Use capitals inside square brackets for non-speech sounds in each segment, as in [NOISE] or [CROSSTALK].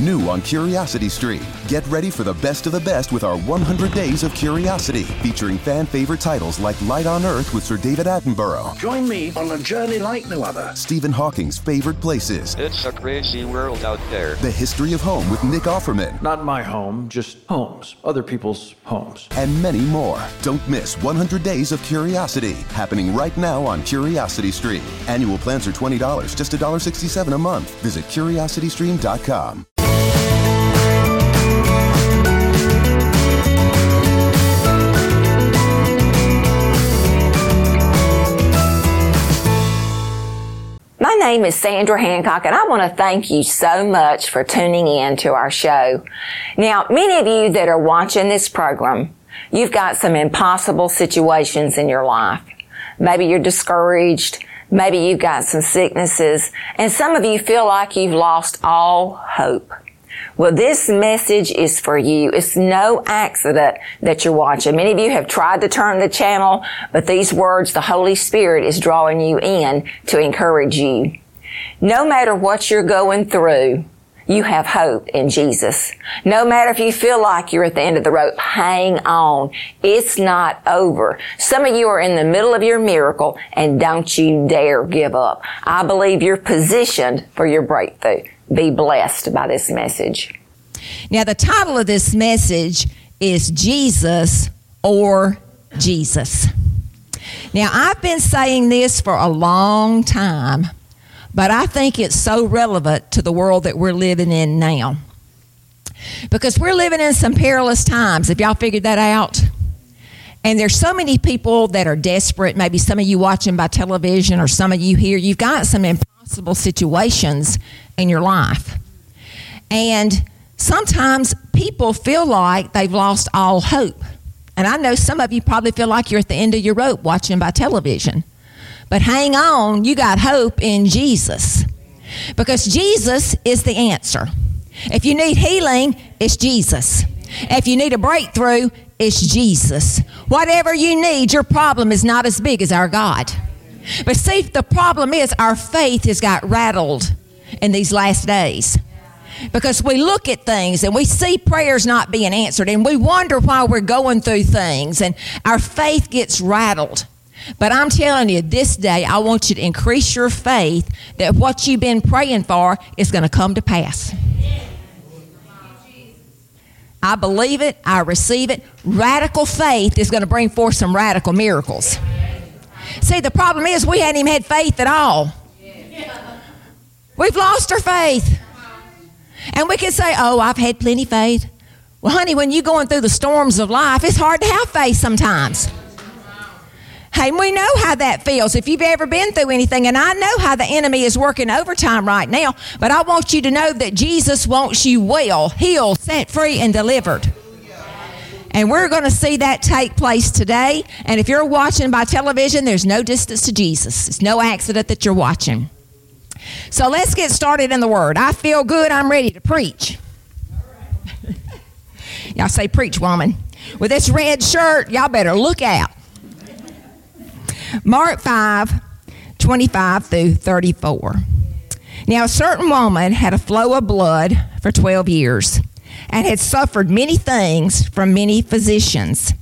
new on Curiosity Stream. Get ready for the best of the best with our 100 Days of Curiosity, featuring fan favorite titles like Light on Earth with Sir David Attenborough. Join me on a journey like no other. Stephen Hawking's favorite places. It's a crazy world out there. The history of home with Nick Offerman. Not my home, just homes, other people's homes. And many more. Don't miss 100 Days of Curiosity, happening right now on Curiosity Stream. Annual plans are $20, just $1.67 a month. Visit curiositystream.com. My name is Sandra Hancock and I want to thank you so much for tuning in to our show. Now, many of you that are watching this program, you've got some impossible situations in your life. Maybe you're discouraged. Maybe you've got some sicknesses and some of you feel like you've lost all hope. Well, this message is for you. It's no accident that you're watching. Many of you have tried to turn the channel, but these words, the Holy Spirit is drawing you in to encourage you. No matter what you're going through, you have hope in Jesus. No matter if you feel like you're at the end of the rope, hang on. It's not over. Some of you are in the middle of your miracle and don't you dare give up. I believe you're positioned for your breakthrough be blessed by this message. Now, the title of this message is Jesus or Jesus. Now, I've been saying this for a long time, but I think it's so relevant to the world that we're living in now. Because we're living in some perilous times. Have y'all figured that out? And there's so many people that are desperate. Maybe some of you watching by television or some of you here, you've got some impossible situations in your life. And sometimes people feel like they've lost all hope. And I know some of you probably feel like you're at the end of your rope watching by television. But hang on, you got hope in Jesus. Because Jesus is the answer. If you need healing, it's Jesus. If you need a breakthrough, it's Jesus. Whatever you need, your problem is not as big as our God. But see, the problem is our faith has got rattled in these last days. Because we look at things and we see prayers not being answered and we wonder why we're going through things and our faith gets rattled. But I'm telling you, this day, I want you to increase your faith that what you've been praying for is going to come to pass. I believe it. I receive it. Radical faith is going to bring forth some radical miracles. See, the problem is we hadn't even had faith at all. We've lost our faith. And we can say, oh, I've had plenty faith. Well, honey, when you're going through the storms of life, it's hard to have faith sometimes. Hey, we know how that feels. If you've ever been through anything, and I know how the enemy is working overtime right now, but I want you to know that Jesus wants you well, healed, set free, and delivered. And we're going to see that take place today. And if you're watching by television, there's no distance to Jesus. It's no accident that you're watching. So let's get started in the Word. I feel good. I'm ready to preach. [LAUGHS] y'all say, Preach, woman. With this red shirt, y'all better look out. Mark 5 25 through 34. Now, a certain woman had a flow of blood for 12 years and had suffered many things from many physicians.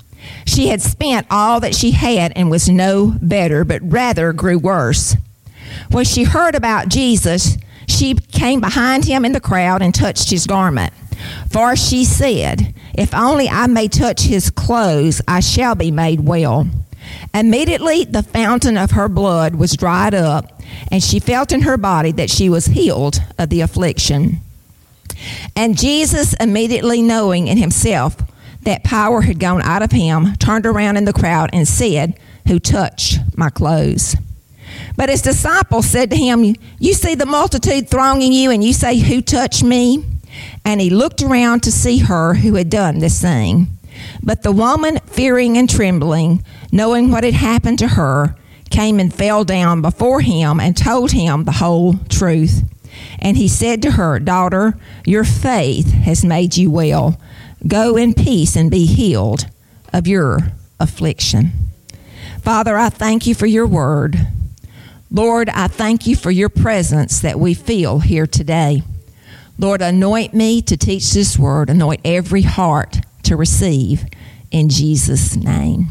She had spent all that she had and was no better, but rather grew worse. When she heard about Jesus, she came behind him in the crowd and touched his garment. For she said, If only I may touch his clothes, I shall be made well. Immediately the fountain of her blood was dried up, and she felt in her body that she was healed of the affliction. And Jesus, immediately knowing in himself that power had gone out of him, turned around in the crowd and said, Who touched my clothes? But his disciples said to him, You see the multitude thronging you, and you say, Who touched me? And he looked around to see her who had done this thing. But the woman, fearing and trembling, knowing what had happened to her, came and fell down before him and told him the whole truth. And he said to her, Daughter, your faith has made you well. Go in peace and be healed of your affliction. Father, I thank you for your word. Lord, I thank you for your presence that we feel here today. Lord, anoint me to teach this word, anoint every heart to receive in Jesus' name.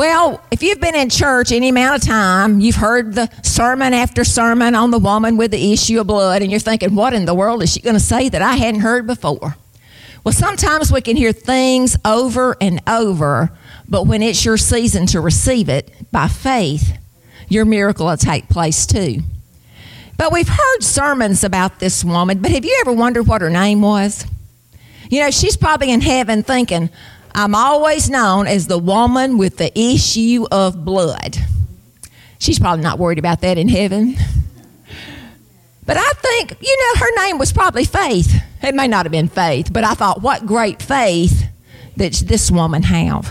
Well, if you've been in church any amount of time, you've heard the sermon after sermon on the woman with the issue of blood, and you're thinking, what in the world is she going to say that I hadn't heard before? Well, sometimes we can hear things over and over, but when it's your season to receive it by faith, your miracle will take place too. But we've heard sermons about this woman, but have you ever wondered what her name was? You know, she's probably in heaven thinking, I'm always known as the woman with the issue of blood. She's probably not worried about that in heaven. But I think, you know, her name was probably Faith. It may not have been Faith, but I thought, what great faith that this woman have.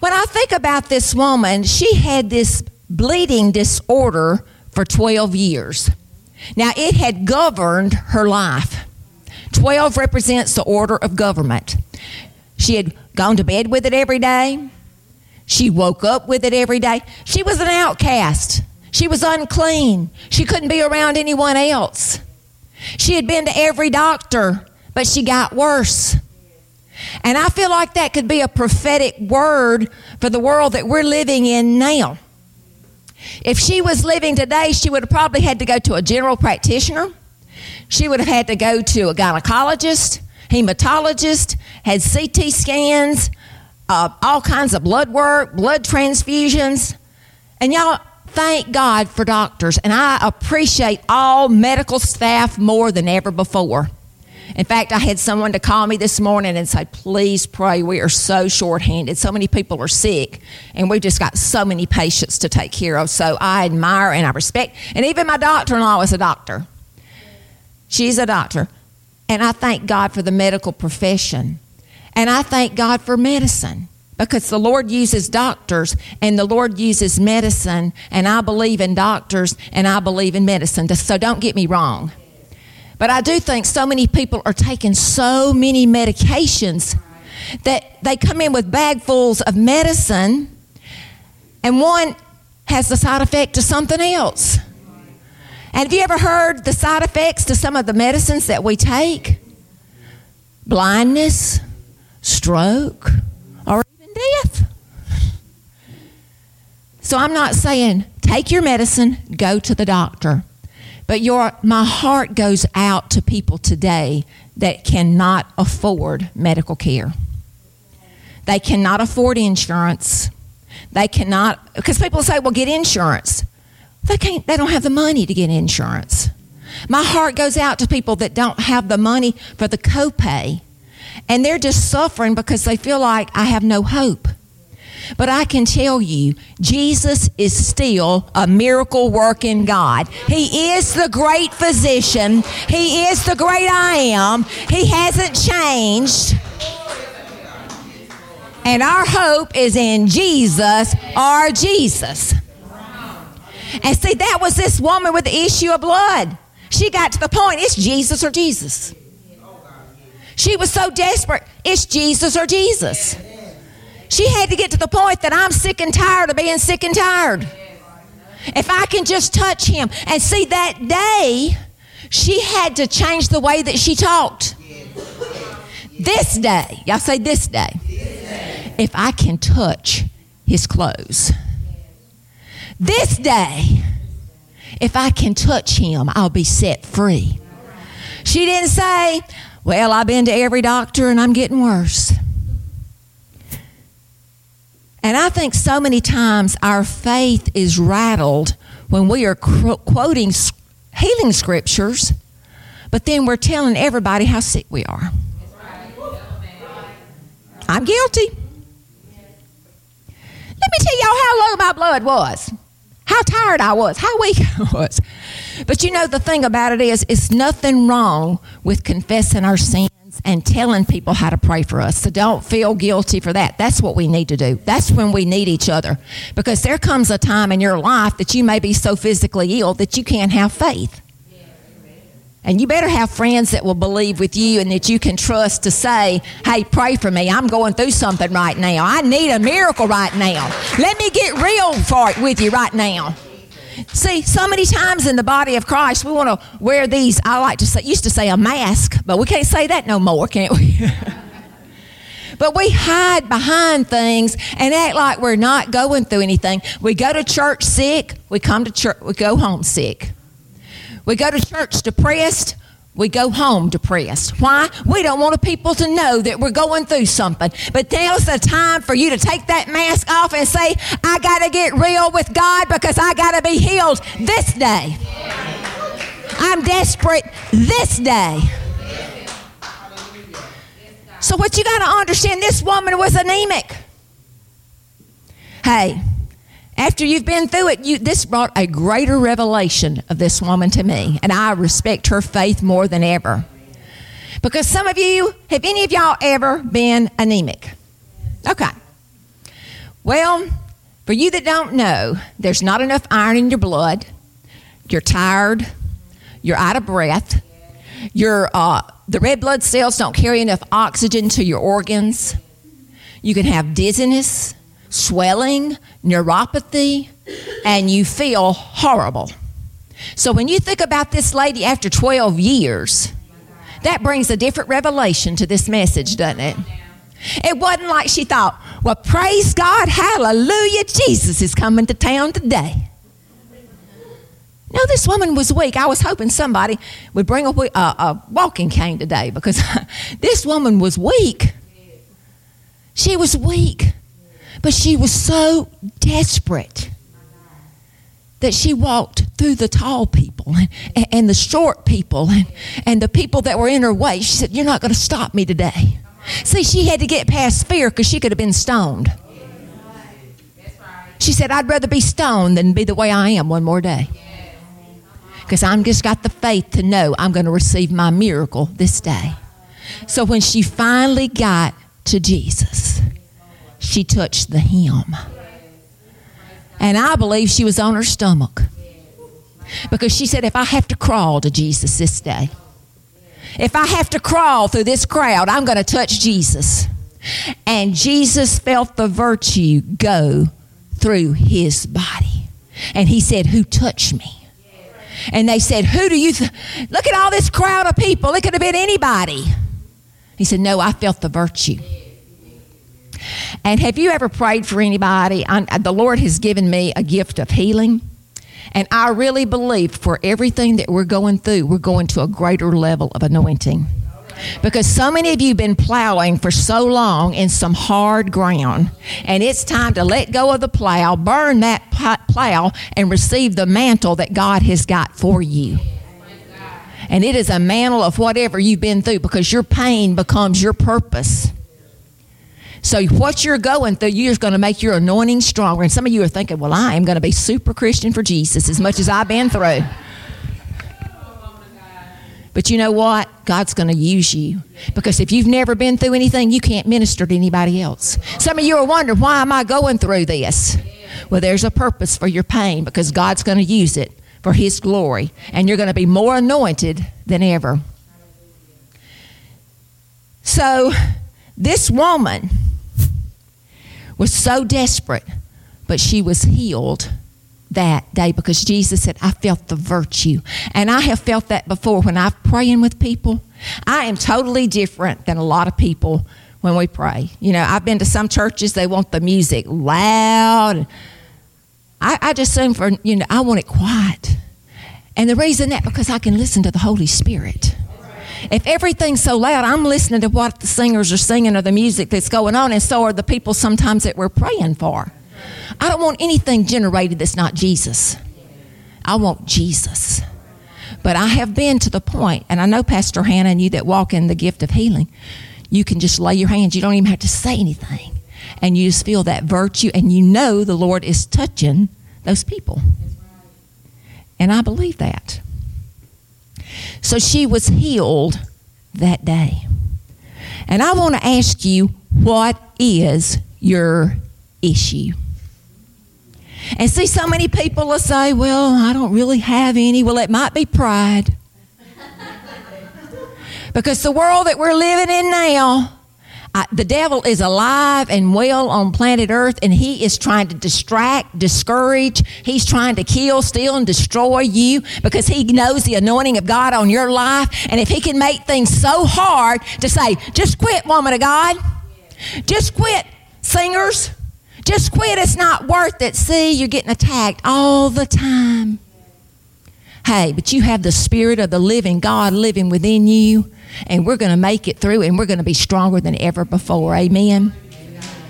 When I think about this woman, she had this bleeding disorder for 12 years. Now, it had governed her life. 12 represents the order of government. She had gone to bed with it every day. She woke up with it every day. She was an outcast. She was unclean. She couldn't be around anyone else. She had been to every doctor, but she got worse. And I feel like that could be a prophetic word for the world that we're living in now. If she was living today, she would have probably had to go to a general practitioner. She would have had to go to a gynecologist, hematologist, had CT scans, uh, all kinds of blood work, blood transfusions. And y'all, thank God for doctors. And I appreciate all medical staff more than ever before. In fact, I had someone to call me this morning and say, please pray. We are so shorthanded. So many people are sick, and we've just got so many patients to take care of. So I admire and I respect. And even my daughter in law is a doctor. She's a doctor. And I thank God for the medical profession. And I thank God for medicine because the Lord uses doctors and the Lord uses medicine. And I believe in doctors and I believe in medicine. So don't get me wrong. But I do think so many people are taking so many medications that they come in with bagfuls of medicine and one has the side effect to something else. And have you ever heard the side effects to some of the medicines that we take? Blindness, stroke, or even death. So I'm not saying take your medicine, go to the doctor. But your, my heart goes out to people today that cannot afford medical care. They cannot afford insurance. They cannot, because people say, well, get insurance. They can't, they don't have the money to get insurance. My heart goes out to people that don't have the money for the copay and they're just suffering because they feel like I have no hope. But I can tell you, Jesus is still a miracle working God. He is the great physician. He is the great I am. He hasn't changed. And our hope is in Jesus, our Jesus. And see, that was this woman with the issue of blood. She got to the point it's Jesus or Jesus. She was so desperate, it's Jesus or Jesus. She had to get to the point that I'm sick and tired of being sick and tired. If I can just touch him. And see, that day, she had to change the way that she talked. This day, y'all say this day. If I can touch his clothes. This day, if I can touch him, I'll be set free. She didn't say, Well, I've been to every doctor and I'm getting worse. And I think so many times our faith is rattled when we are quoting healing scriptures, but then we're telling everybody how sick we are. I'm guilty. Let me tell y'all how low my blood was how tired I was, how weak [LAUGHS] I was. But you know, the thing about it is, it's nothing wrong with confessing our sins and telling people how to pray for us. So don't feel guilty for that. That's what we need to do. That's when we need each other. Because there comes a time in your life that you may be so physically ill that you can't have faith. And you better have friends that will believe with you and that you can trust to say, hey, pray for me. I'm going through something right now. I need a miracle right now. Let me get real for it with you right now. See, so many times in the body of Christ, we want to wear these. I like to say, used to say a mask, but we can't say that no more, can't we? [LAUGHS] but we hide behind things and act like we're not going through anything. We go to church sick, we come to church, we go home sick. We go to church depressed, we go home depressed. Why? We don't want people to know that we're going through something. But now's the time for you to take that mask off and say, I got to get real with God because I got to be healed this day. I'm desperate this day. So, what you got to understand this woman was anemic. Hey, after you've been through it, you, this brought a greater revelation of this woman to me, and I respect her faith more than ever. Because some of you, have any of y'all ever been anemic? Okay. Well, for you that don't know, there's not enough iron in your blood. You're tired. You're out of breath. Your uh, the red blood cells don't carry enough oxygen to your organs. You can have dizziness swelling, neuropathy, and you feel horrible. So when you think about this lady after 12 years, that brings a different revelation to this message, doesn't it? It wasn't like she thought, well, praise God, hallelujah, Jesus is coming to town today. No, this woman was weak. I was hoping somebody would bring a, a, a walking cane today because [LAUGHS] this woman was weak. She was weak. But she was so desperate that she walked through the tall people [LAUGHS] and, and the short people and, [LAUGHS] and the people that were in her way. She said, You're not going to stop me today. See, she had to get past fear because she could have been stoned. She said, I'd rather be stoned than be the way I am one more day. Because I'm just got the faith to know I'm going to receive my miracle this day. So when she finally got to Jesus, she touched the hem. And I believe she was on her stomach. Because she said, if I have to crawl to Jesus this day, if I have to crawl through this crowd, I'm going to touch Jesus. And Jesus felt the virtue go through his body. And he said, Who touched me? And they said, Who do you th- look at all this crowd of people? It could have been anybody. He said, No, I felt the virtue. And have you ever prayed for anybody? I, the Lord has given me a gift of healing. And I really believe for everything that we're going through, we're going to a greater level of anointing. Because so many of you have been plowing for so long in some hard ground, and it's time to let go of the plow, burn that plow, and receive the mantle that God has got for you. And it is a mantle of whatever you've been through because your pain becomes your purpose. So what you're going through, you're going to make your anointing stronger. And some of you are thinking, well, I am going to be super Christian for Jesus as much as I've been through. But you know what? God's going to use you. Because if you've never been through anything, you can't minister to anybody else. Some of you are wondering, why am I going through this? Well, there's a purpose for your pain because God's going to use it for His glory. And you're going to be more anointed than ever. So, this woman was so desperate, but she was healed that day because Jesus said, I felt the virtue. And I have felt that before when I'm praying with people. I am totally different than a lot of people when we pray. You know, I've been to some churches, they want the music loud. I, I just assume for, you know, I want it quiet. And the reason that, because I can listen to the Holy Spirit. If everything's so loud, I'm listening to what the singers are singing or the music that's going on, and so are the people sometimes that we're praying for. I don't want anything generated that's not Jesus. I want Jesus. But I have been to the point, and I know Pastor Hannah and you that walk in the gift of healing, you can just lay your hands. You don't even have to say anything. And you just feel that virtue, and you know the Lord is touching those people. And I believe that. So she was healed that day. And I want to ask you, what is your issue? And see, so many people will say, Well, I don't really have any. Well, it might be pride. [LAUGHS] because the world that we're living in now, The devil is alive and well on planet Earth, and he is trying to distract, discourage. He's trying to kill, steal, and destroy you because he knows the anointing of God on your life. And if he can make things so hard to say, just quit, woman of God, just quit, singers, just quit, it's not worth it. See, you're getting attacked all the time. Hey, but you have the Spirit of the living God living within you, and we're going to make it through, and we're going to be stronger than ever before. Amen.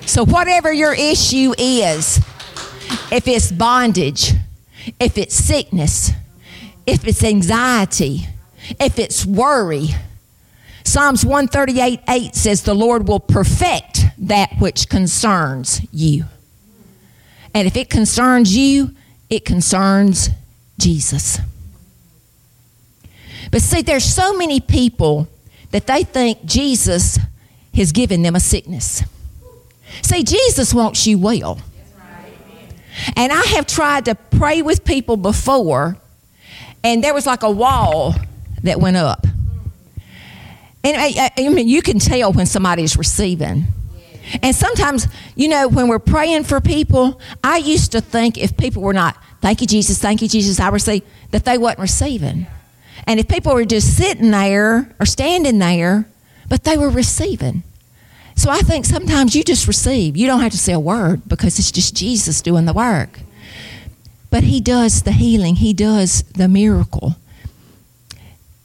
So, whatever your issue is, if it's bondage, if it's sickness, if it's anxiety, if it's worry, Psalms 138 8 says, The Lord will perfect that which concerns you. And if it concerns you, it concerns Jesus. But see, there's so many people that they think Jesus has given them a sickness. See, Jesus wants you well. And I have tried to pray with people before, and there was like a wall that went up. And I, I mean, you can tell when somebody's receiving. And sometimes, you know, when we're praying for people, I used to think if people were not, thank you, Jesus, thank you, Jesus, I receive, that they wasn't receiving. And if people were just sitting there or standing there, but they were receiving. So I think sometimes you just receive. You don't have to say a word because it's just Jesus doing the work. But He does the healing, He does the miracle.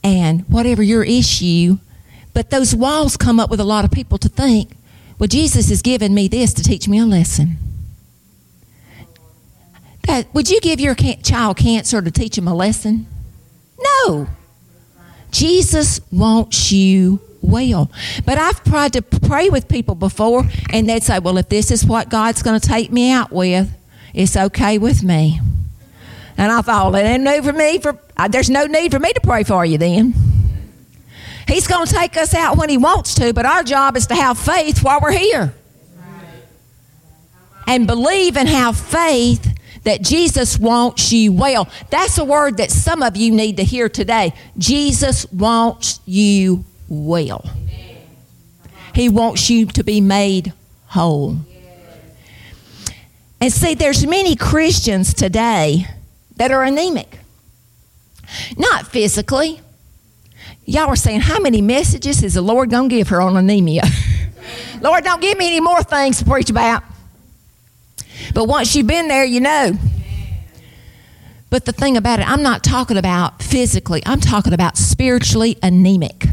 And whatever your issue, but those walls come up with a lot of people to think, well, Jesus has given me this to teach me a lesson. That, would you give your child cancer to teach him a lesson? No. Jesus wants you well. But I've tried to pray with people before, and they'd say, Well, if this is what God's going to take me out with, it's okay with me. And I thought, well, ain't no for me for uh, there's no need for me to pray for you then. He's going to take us out when he wants to, but our job is to have faith while we're here. And believe and have faith that Jesus wants you well. That's a word that some of you need to hear today. Jesus wants you well. He wants you to be made whole. And see, there's many Christians today that are anemic. Not physically. Y'all are saying, how many messages is the Lord going to give her on anemia? [LAUGHS] Lord, don't give me any more things to preach about. But once you've been there, you know. But the thing about it, I'm not talking about physically, I'm talking about spiritually anemic.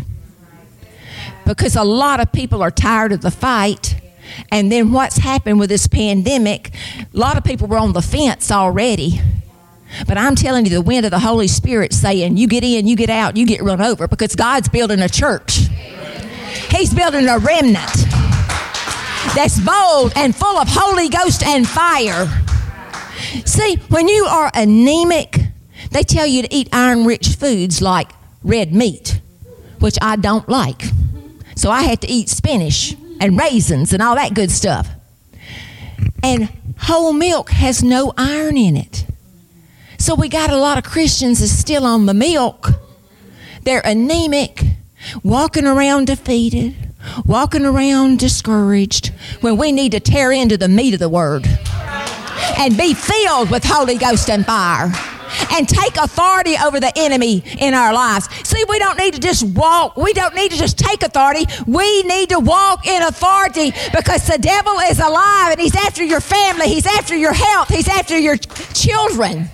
Because a lot of people are tired of the fight. And then what's happened with this pandemic, a lot of people were on the fence already. But I'm telling you, the wind of the Holy Spirit saying, you get in, you get out, you get run over because God's building a church. He's building a remnant that's bold and full of Holy Ghost and fire. See, when you are anemic, they tell you to eat iron rich foods like red meat, which I don't like. So I had to eat spinach and raisins and all that good stuff. And whole milk has no iron in it. So we got a lot of Christians that's still on the milk. They're anemic, walking around defeated, walking around discouraged, when we need to tear into the meat of the word and be filled with Holy Ghost and fire and take authority over the enemy in our lives. See, we don't need to just walk, we don't need to just take authority. We need to walk in authority because the devil is alive and he's after your family, he's after your health, he's after your children.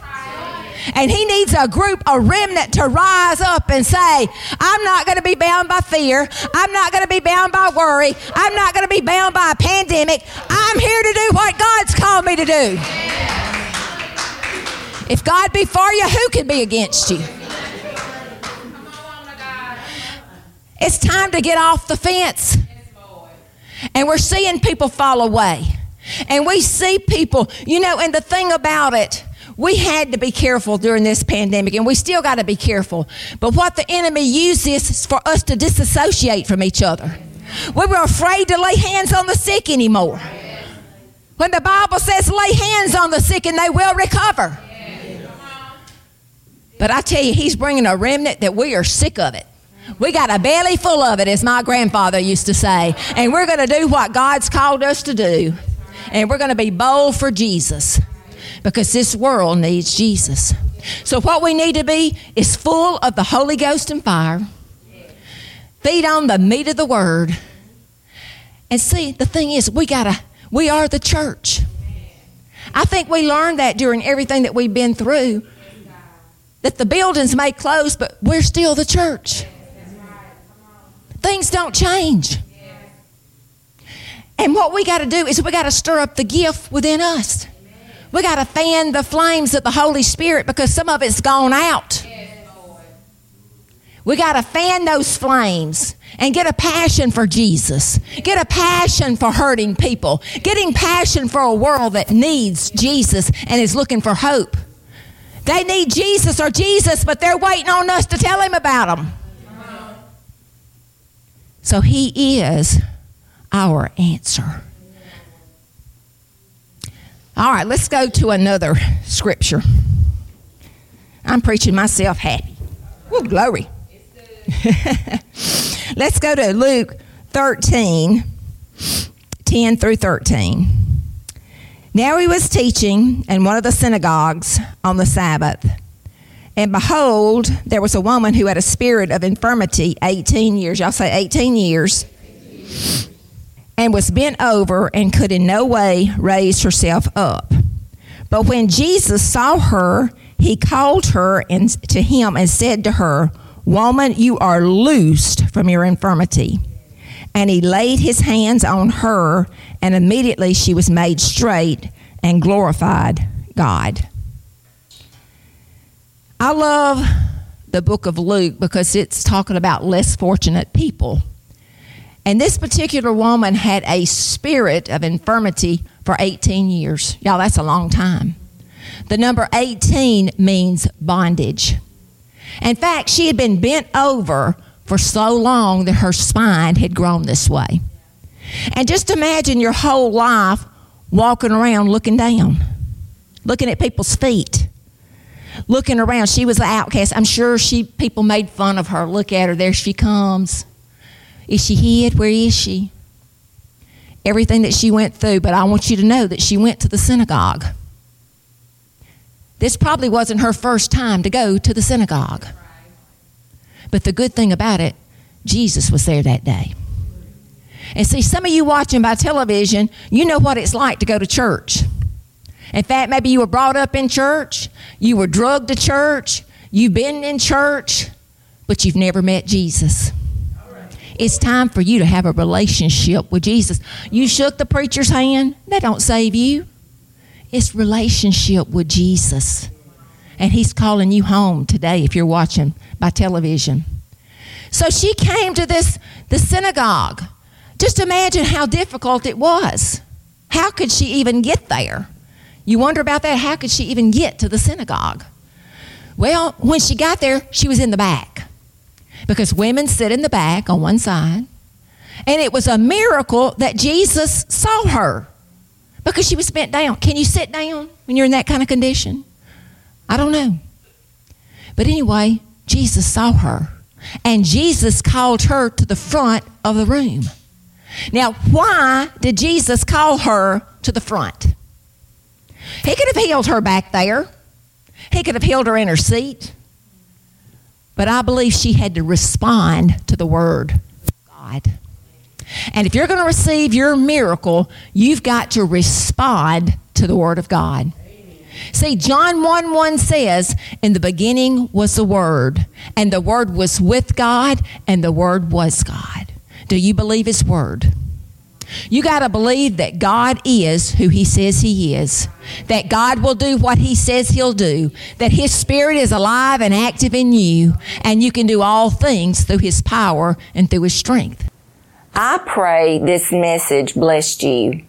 And he needs a group, a remnant to rise up and say, I'm not going to be bound by fear. I'm not going to be bound by worry. I'm not going to be bound by a pandemic. I'm here to do what God's called me to do. If God be for you, who can be against you? It's time to get off the fence. And we're seeing people fall away. And we see people, you know, and the thing about it, we had to be careful during this pandemic, and we still got to be careful. But what the enemy uses is for us to disassociate from each other. We were afraid to lay hands on the sick anymore. When the Bible says lay hands on the sick and they will recover. But I tell you, he's bringing a remnant that we are sick of it. We got a belly full of it, as my grandfather used to say. And we're going to do what God's called us to do. And we're going to be bold for Jesus because this world needs Jesus. So, what we need to be is full of the Holy Ghost and fire, feed on the meat of the Word. And see, the thing is, we got to, we are the church. I think we learned that during everything that we've been through that the buildings may close, but we're still the church. Things don't change. And what we got to do is we got to stir up the gift within us. We got to fan the flames of the Holy Spirit because some of it's gone out. We got to fan those flames and get a passion for Jesus. Get a passion for hurting people. Getting passion for a world that needs Jesus and is looking for hope. They need Jesus or Jesus, but they're waiting on us to tell him about him. So he is our answer. All right, let's go to another scripture. I'm preaching myself happy. Woo, glory. [LAUGHS] let's go to Luke 13, 10 through 13. Now he was teaching in one of the synagogues on the Sabbath. And behold, there was a woman who had a spirit of infirmity 18 years. Y'all say 18 years. And was bent over and could in no way raise herself up. But when Jesus saw her, he called her and, to him and said to her, Woman, you are loosed from your infirmity. And he laid his hands on her, and immediately she was made straight and glorified God. I love the book of Luke because it's talking about less fortunate people. And this particular woman had a spirit of infirmity for 18 years. Y'all, that's a long time. The number 18 means bondage. In fact, she had been bent over for so long that her spine had grown this way. And just imagine your whole life walking around looking down, looking at people's feet looking around. She was the outcast. I'm sure she people made fun of her. Look at her. There she comes. Is she hid? Where is she? Everything that she went through, but I want you to know that she went to the synagogue. This probably wasn't her first time to go to the synagogue. But the good thing about it, Jesus was there that day. And see, some of you watching by television, you know what it's like to go to church. In fact, maybe you were brought up in church, you were drugged to church, you've been in church, but you've never met Jesus. It's time for you to have a relationship with Jesus. You shook the preacher's hand, that don't save you. It's relationship with Jesus. And he's calling you home today if you're watching by television. So she came to this the synagogue. Just imagine how difficult it was. How could she even get there? You wonder about that? How could she even get to the synagogue? Well, when she got there, she was in the back because women sit in the back on one side. And it was a miracle that Jesus saw her because she was bent down. Can you sit down when you're in that kind of condition? I don't know. But anyway, Jesus saw her. And Jesus called her to the front of the room. Now, why did Jesus call her to the front? He could have healed her back there, he could have healed her in her seat. But I believe she had to respond to the word of God. And if you're going to receive your miracle, you've got to respond to the word of God. See, John 1 1 says, In the beginning was the Word, and the Word was with God, and the Word was God. Do you believe His Word? You got to believe that God is who He says He is, that God will do what He says He'll do, that His Spirit is alive and active in you, and you can do all things through His power and through His strength. I pray this message blessed you.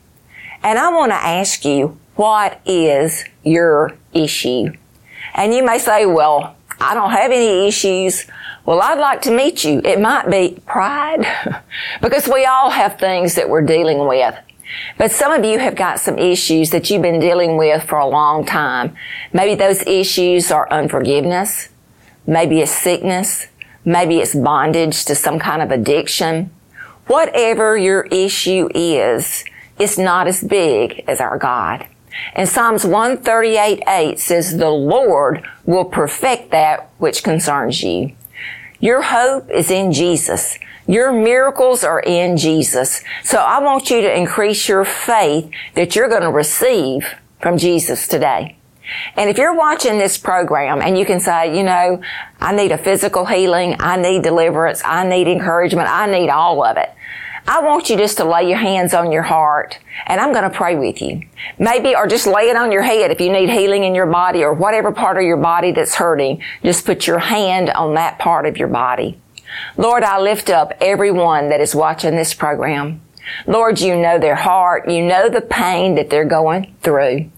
And I want to ask you, what is your issue? And you may say, well, I don't have any issues. Well, I'd like to meet you. It might be pride [LAUGHS] because we all have things that we're dealing with. But some of you have got some issues that you've been dealing with for a long time. Maybe those issues are unforgiveness, maybe it's sickness, Maybe it's bondage to some kind of addiction. Whatever your issue is, it's not as big as our God. And Psalms 138 8 says, The Lord will perfect that which concerns you. Your hope is in Jesus. Your miracles are in Jesus. So I want you to increase your faith that you're going to receive from Jesus today. And if you're watching this program and you can say, you know, I need a physical healing, I need deliverance, I need encouragement, I need all of it. I want you just to lay your hands on your heart and I'm going to pray with you. Maybe, or just lay it on your head if you need healing in your body or whatever part of your body that's hurting. Just put your hand on that part of your body. Lord, I lift up everyone that is watching this program. Lord, you know their heart. You know the pain that they're going through.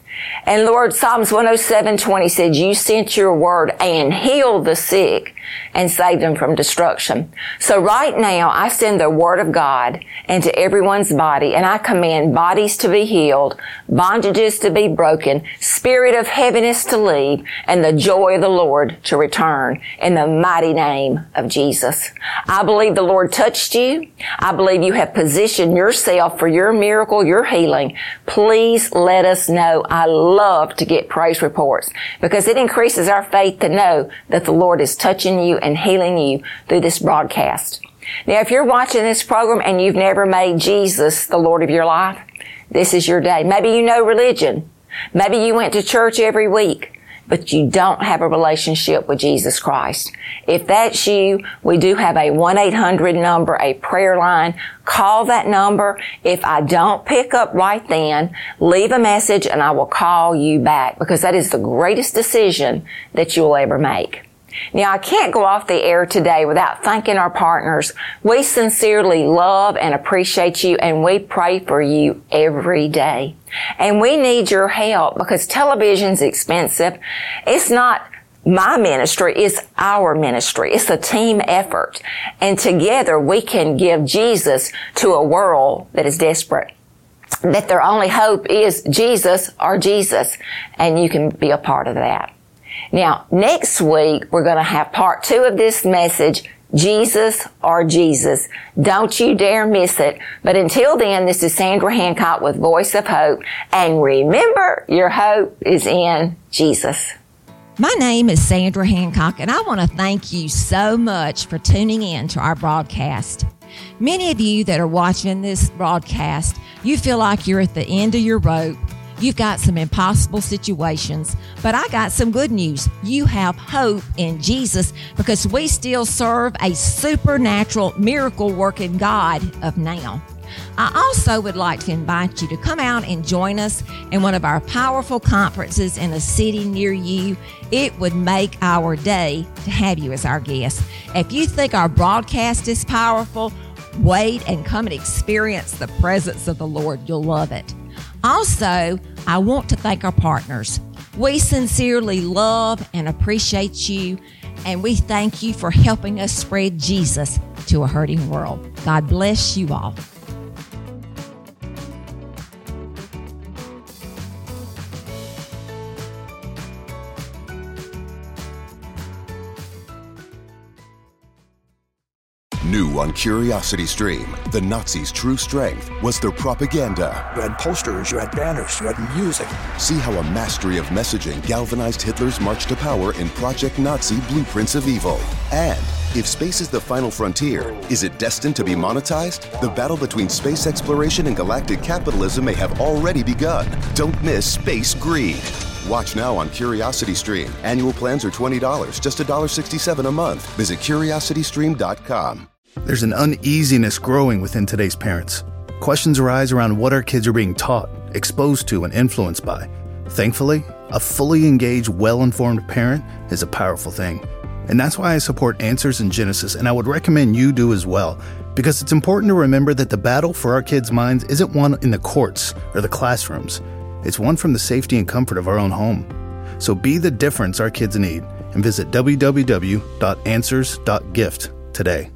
And Lord, Psalms 107, 20 said, you sent your word and healed the sick and saved them from destruction. So right now, I send the word of God into everyone's body and I command bodies to be healed, bondages to be broken, spirit of heaviness to leave, and the joy of the Lord to return in the mighty name of Jesus. I believe the Lord touched you. I believe you have positioned yourself for your miracle, your healing. Please let us know. I love to get praise reports because it increases our faith to know that the Lord is touching you and healing you through this broadcast. Now, if you're watching this program and you've never made Jesus the Lord of your life, this is your day. Maybe you know religion. Maybe you went to church every week but you don't have a relationship with Jesus Christ. If that's you, we do have a 1-800 number, a prayer line. Call that number. If I don't pick up right then, leave a message and I will call you back because that is the greatest decision that you'll ever make. Now, I can't go off the air today without thanking our partners. We sincerely love and appreciate you and we pray for you every day. And we need your help because television's expensive. It's not my ministry it's our ministry. It's a team effort. And together we can give Jesus to a world that is desperate. That their only hope is Jesus or Jesus. And you can be a part of that. Now, next week, we're going to have part two of this message, Jesus or Jesus. Don't you dare miss it. But until then, this is Sandra Hancock with Voice of Hope. And remember, your hope is in Jesus. My name is Sandra Hancock, and I want to thank you so much for tuning in to our broadcast. Many of you that are watching this broadcast, you feel like you're at the end of your rope You've got some impossible situations, but I got some good news. You have hope in Jesus because we still serve a supernatural miracle working God of now. I also would like to invite you to come out and join us in one of our powerful conferences in a city near you. It would make our day to have you as our guest. If you think our broadcast is powerful, wait and come and experience the presence of the Lord. You'll love it. Also, I want to thank our partners. We sincerely love and appreciate you, and we thank you for helping us spread Jesus to a hurting world. God bless you all. New on Curiosity Stream, the Nazis' true strength was their propaganda. You had posters, you had banners, you had music. See how a mastery of messaging galvanized Hitler's march to power in Project Nazi Blueprints of Evil. And if space is the final frontier, is it destined to be monetized? The battle between space exploration and galactic capitalism may have already begun. Don't miss Space Greed. Watch now on Curiosity Stream. Annual plans are $20, just $1.67 a month. Visit curiositystream.com. There's an uneasiness growing within today's parents. Questions arise around what our kids are being taught, exposed to, and influenced by. Thankfully, a fully engaged, well informed parent is a powerful thing. And that's why I support Answers in Genesis, and I would recommend you do as well, because it's important to remember that the battle for our kids' minds isn't one in the courts or the classrooms, it's one from the safety and comfort of our own home. So be the difference our kids need and visit www.answers.gift today.